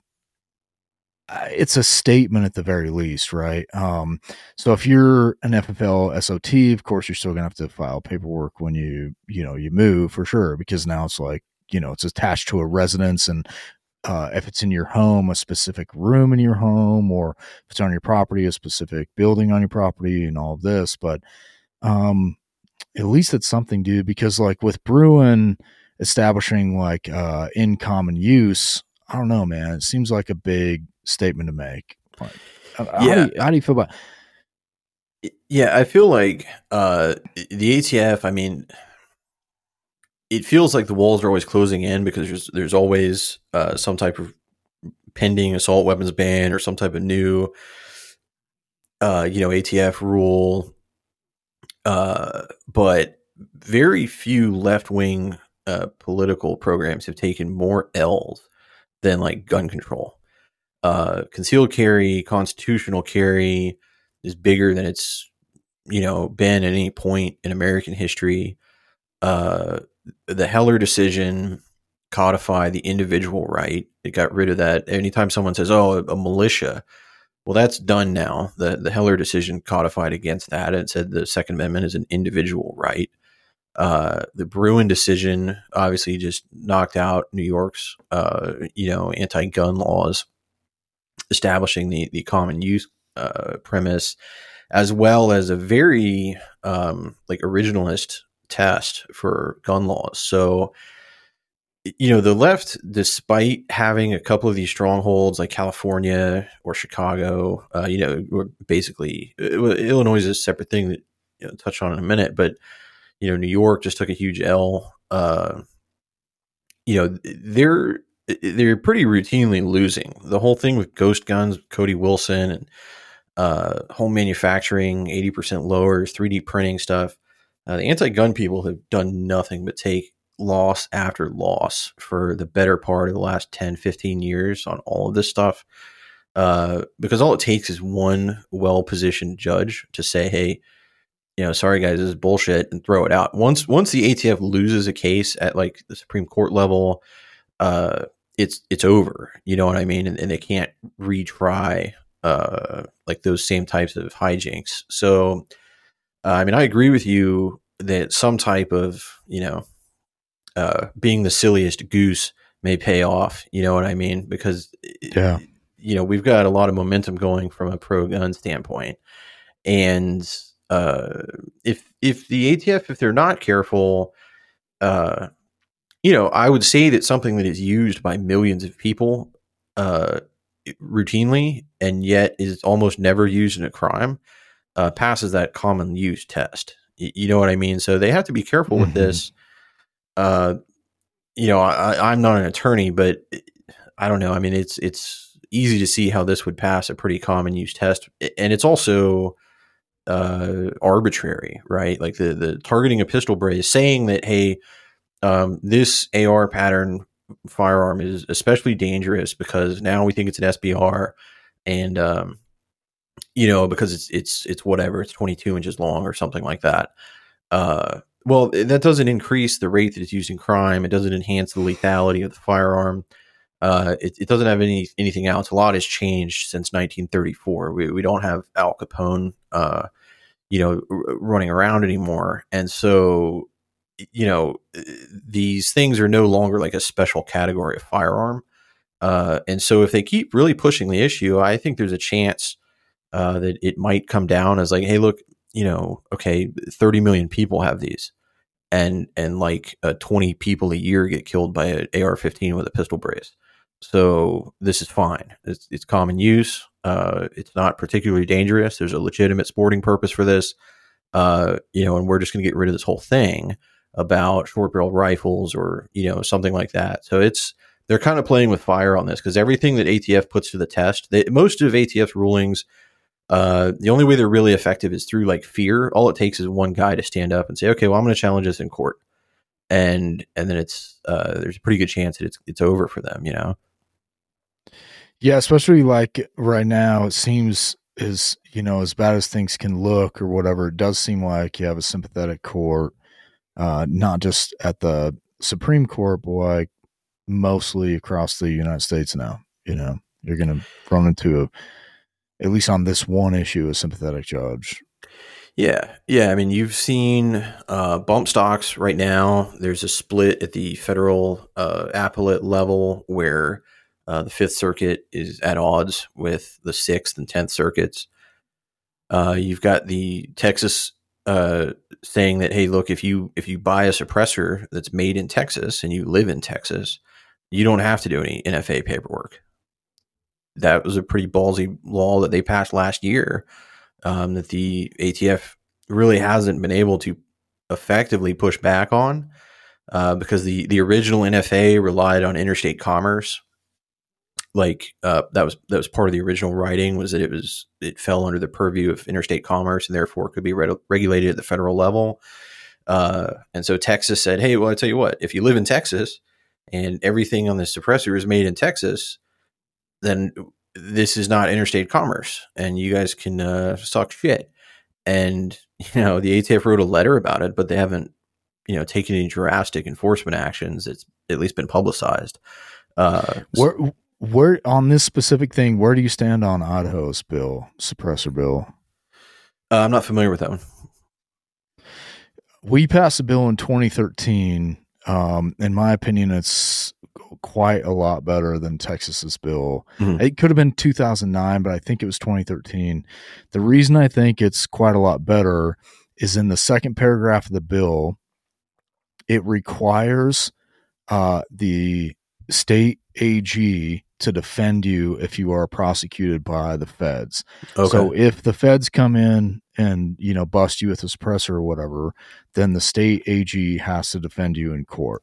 it's a statement at the very least, right? Um, so if you're an FFL SOT, of course you're still gonna have to file paperwork when you you know you move for sure because now it's like you know it's attached to a residence and uh, if it's in your home, a specific room in your home, or if it's on your property, a specific building on your property, and all of this. But um, at least it's something, dude. Because like with Bruen establishing like uh, in common use, I don't know, man. It seems like a big statement to make. Like, yeah. How do, you, how do you feel about? Yeah, I feel like uh, the ATF. I mean, it feels like the walls are always closing in because there's there's always uh, some type of pending assault weapons ban or some type of new uh, you know ATF rule. Uh, but very few left wing uh, political programs have taken more L's than like gun control. Uh, concealed carry, constitutional carry is bigger than it's you know been at any point in American history. Uh, the Heller decision codified the individual right. It got rid of that. Anytime someone says, "Oh, a militia," well, that's done now. the The Heller decision codified against that. It said the Second Amendment is an individual right. Uh, the Bruen decision obviously just knocked out New York's, uh, you know, anti-gun laws, establishing the the common use uh, premise, as well as a very um, like originalist test for gun laws. So, you know, the left, despite having a couple of these strongholds like California or Chicago, uh, you know, basically uh, Illinois is a separate thing that you know, touch on in a minute, but you know, New York just took a huge L. Uh, you know, they're they're pretty routinely losing. The whole thing with ghost guns, Cody Wilson, and uh, home manufacturing, 80% lowers, 3D printing stuff. Uh, the anti gun people have done nothing but take loss after loss for the better part of the last 10, 15 years on all of this stuff. Uh, because all it takes is one well positioned judge to say, hey, you know, sorry guys, this is bullshit, and throw it out. Once once the ATF loses a case at like the Supreme Court level, uh, it's it's over. You know what I mean? And, and they can't retry uh, like those same types of hijinks. So, uh, I mean, I agree with you that some type of you know uh, being the silliest goose may pay off. You know what I mean? Because yeah, you know we've got a lot of momentum going from a pro gun standpoint, and uh, if if the ATF if they're not careful, uh, you know, I would say that something that is used by millions of people uh, routinely and yet is almost never used in a crime uh, passes that common use test. Y- you know what I mean? So they have to be careful with Mhm. this. Uh, you know, I, I'm not an attorney, but I don't know. I mean, it's it's easy to see how this would pass a pretty common use test, and it's also uh, arbitrary, right? Like the the targeting a pistol brace, saying that hey, um, this AR pattern firearm is especially dangerous because now we think it's an SBR, and um, you know because it's it's it's whatever it's 22 inches long or something like that. Uh, well, that doesn't increase the rate that it's used in crime. It doesn't enhance the lethality of the firearm. Uh, it, it doesn't have any anything else. A lot has changed since 1934. We, we don't have Al Capone, uh, you know, r- running around anymore, and so you know these things are no longer like a special category of firearm. Uh, and so if they keep really pushing the issue, I think there's a chance uh, that it might come down as like, hey, look, you know, okay, 30 million people have these, and and like uh, 20 people a year get killed by an AR-15 with a pistol brace. So this is fine. It's, it's common use. Uh, it's not particularly dangerous. There's a legitimate sporting purpose for this. Uh, you know, and we're just going to get rid of this whole thing about short barrel rifles or you know something like that. So it's they're kind of playing with fire on this because everything that ATF puts to the test, they, most of ATF's rulings, uh, the only way they're really effective is through like fear. All it takes is one guy to stand up and say, "Okay, well, I'm going to challenge this in court," and and then it's uh, there's a pretty good chance that it's it's over for them. You know. Yeah, especially like right now, it seems as you know as bad as things can look or whatever. It does seem like you have a sympathetic court, uh, not just at the Supreme Court, but like mostly across the United States now. You know, you're going to run into a, at least on this one issue, a sympathetic judge. Yeah, yeah. I mean, you've seen uh, bump stocks right now. There's a split at the federal uh, appellate level where uh, the Fifth Circuit is at odds with the Sixth and Tenth Circuits. Uh, you've got the Texas uh, saying that, hey, look, if you if you buy a suppressor that's made in Texas and you live in Texas, you don't have to do any NFA paperwork. That was a pretty ballsy law that they passed last year um, that the ATF really hasn't been able to effectively push back on uh, because the the original NFA relied on interstate commerce. Like uh, that was that was part of the original writing was that it was it fell under the purview of interstate commerce and therefore could be re- regulated at the federal level. Uh, and so Texas said, "Hey, well, I tell you what, if you live in Texas and everything on the suppressor is made in Texas, then this is not interstate commerce and you guys can uh, suck shit. And, you know, the ATF wrote a letter about it, but they haven't, you know, taken any drastic enforcement actions. It's at least been publicized. Uh, Where, where on this specific thing, where do you stand on Idaho's bill, suppressor bill? uh, I'm not familiar with that one. We passed a bill in 2013. Um, in my opinion, it's quite a lot better than Texas's bill. Mhm. It could have been 2009, but I think it was 2013. The reason I think it's quite a lot better is in the second paragraph of the bill, it requires uh, the state AG to defend you if you are prosecuted by the feds. Okay. So if the feds come in and you know bust you with a suppressor or whatever, then the state AG has to defend you in court.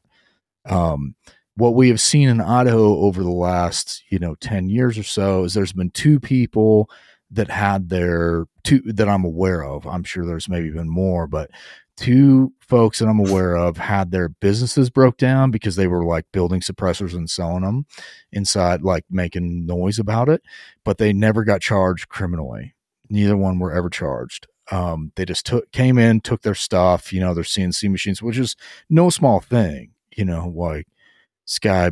Um, what we have seen in Idaho over the last, you know, 10 years or so is there's been two people that had their two that I'm aware of. I'm sure there's maybe been more, but two folks that I'm aware of had their businesses broke down because they were like building suppressors and selling them inside, like making noise about it, but they never got charged criminally. Neither one were ever charged. Um, they just took came in, took their stuff, you know, their CNC machines, which is no small thing, you know, like Sky,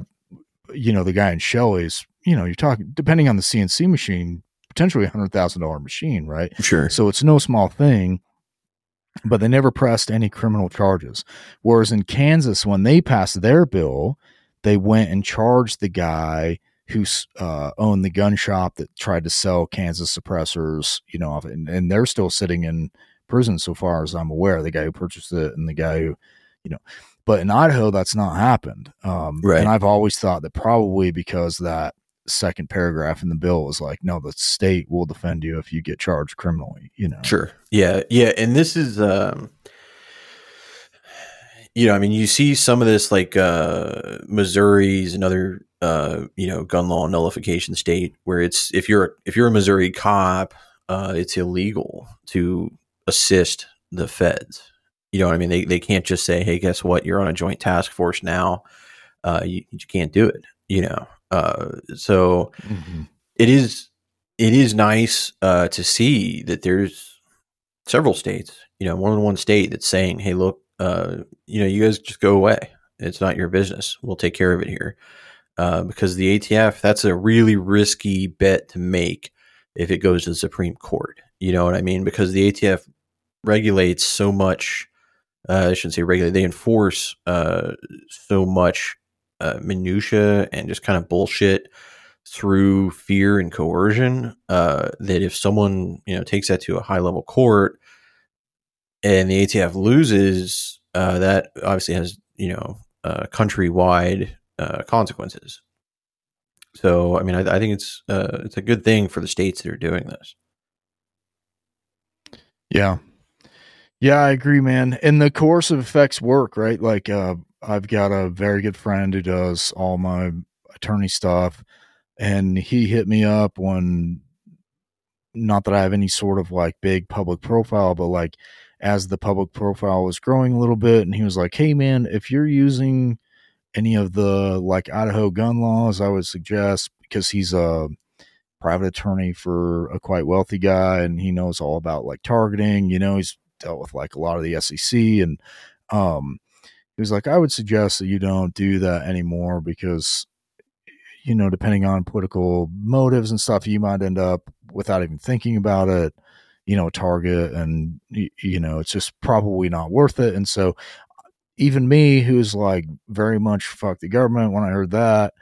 you know, the guy in Shelley's, you know, you're talking depending on the CNC machine, potentially a hundred thousand dollar machine, right? Sure. So it's no small thing. But they never pressed any criminal charges. Whereas in Kansas, when they passed their bill, they went and charged the guy who uh, owned the gun shop that tried to sell Kansas suppressors, you know, and, and they're still sitting in prison so far as I'm aware. The guy who purchased it and the guy who, you know, but in Idaho, that's not happened. Um, Right. And I've always thought that probably because that second paragraph in the bill was like, no, the state will defend you if you get charged criminally, you know? Sure. Yeah. Yeah. And this is, um, you know, I mean, you see some of this like uh, Missouri's another, uh, you know, gun law nullification state where it's if you're if you're a Missouri cop, uh, it's illegal to assist the feds. You know what I mean? They they can't just say, "Hey, guess what? You're on a joint task force now. Uh, you, you can't do it." You know. Uh, so Mhm. it is it is nice uh, to see that there's several states, you know, more than one state that's saying, "Hey, look, uh, you know, you guys just go away. It's not your business. We'll take care of it here." Uh, because the ATF, that's a really risky bet to make if it goes to the Supreme Court. You know what I mean? Because the ATF regulates so much. Uh, I shouldn't say regulate. They enforce uh, so much uh, minutia and just kind of bullshit through fear and coercion uh, that if someone you know takes that to a high level court and the ATF loses, uh, that obviously has you know uh, countrywide uh, consequences. So I mean, I, I think it's uh, it's a good thing for the states that are doing this. Yeah. Yeah, I agree, man. And the coercive effects work, right? Like, uh, I've got a very good friend who does all my attorney stuff, and he hit me up when, not that I have any sort of like big public profile, but like as the public profile was growing a little bit, and he was like, "Hey, man, if you're using any of the like Idaho gun laws, I would suggest because he's a private attorney for a quite wealthy guy and he knows all about like targeting you know he's dealt with like a lot of the sec and um he was like i would suggest that you don't do that anymore because you know depending on political motives and stuff you might end up without even thinking about it you know a target and you know it's just probably not worth it and so even me who's like very much fuck the government when i heard that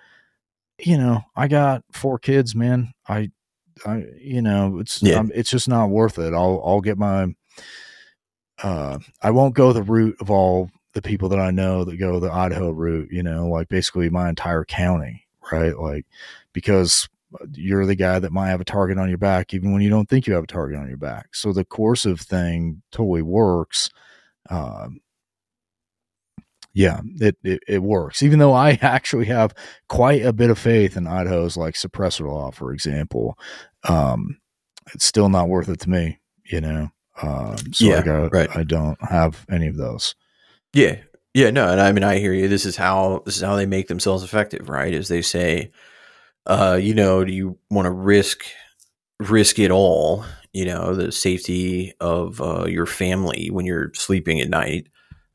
you know, I got four kids, man. I, I, you know, it's Yeah. um, it's just not worth it. I'll I'll get my, uh, I won't go the route of all the people that I know that go the Idaho route. You know, like basically my entire county, right? Like because you're the guy that might have a target on your back, even when you don't think you have a target on your back. So the coercive thing totally works. Um, yeah, it, it it works. Even though I actually have quite a bit of faith in Idaho's like suppressor law, for example, um, it's still not worth it to me. You know, um, so Yeah, like I, right. I don't have any of those. Yeah. Yeah, no, and I mean I hear you. This is how this is how they make themselves effective, right? Is they say, uh, you know, do you want to risk risk it all, you know, the safety of uh, your family when you're sleeping at night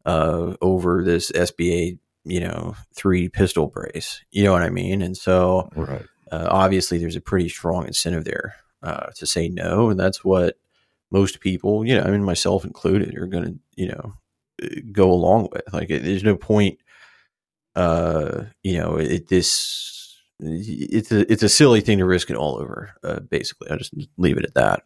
uh, over this SBA, you know, three pistol brace. You know what I mean? And so Right. uh, obviously there's a pretty strong incentive there uh, to say no, and that's what most people, you know, I mean myself included, are going to, you know, go along with. Like, it- there's no point, uh, you know, it this it's a it's a silly thing to risk it all over. Uh, basically, I just leave it at that.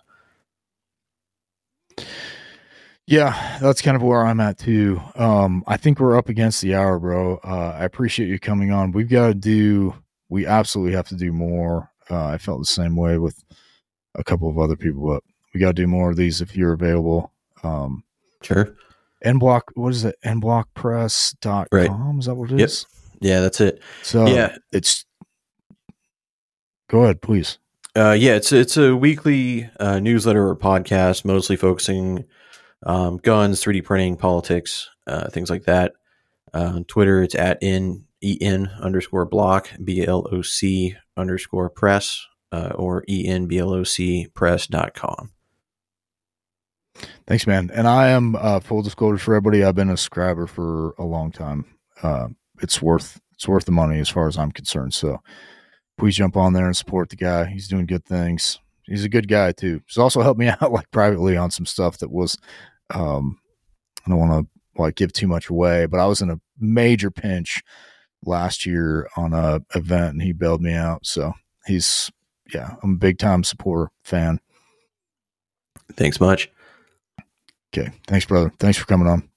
Yeah, that's kind of where I'm at too. Um, I think we're up against the hour, bro. Uh, I appreciate you coming on. We've got to do. We absolutely have to do more. Uh, I felt the same way with a couple of other people, but we got to do more of these if you're available. Um, Sure. Nblock what is it nblockpress.com Right. is that what it Yep. is Yeah, that's it. So Yeah. it's go ahead, please. Uh, yeah, it's it's a weekly uh, newsletter or podcast, mostly focusing um, guns, 3D printing, politics, uh, things like that. Uh, on Twitter, it's at in en underscore block b l o c underscore press uh, or en b Thanks, man. And I am uh, full disclosure for everybody. I've been a subscriber for a long time. Uh, it's worth it's worth the money as far as I'm concerned. So please jump on there and support the guy. He's doing good things. He's a good guy too. He's also helped me out like privately on some stuff that was um I don't want to like give too much away, but I was in a major pinch last year on a event and he bailed me out. So he's yeah, I'm a big time supporter fan. Thanks much. Okay. Thanks, brother. Thanks for coming on.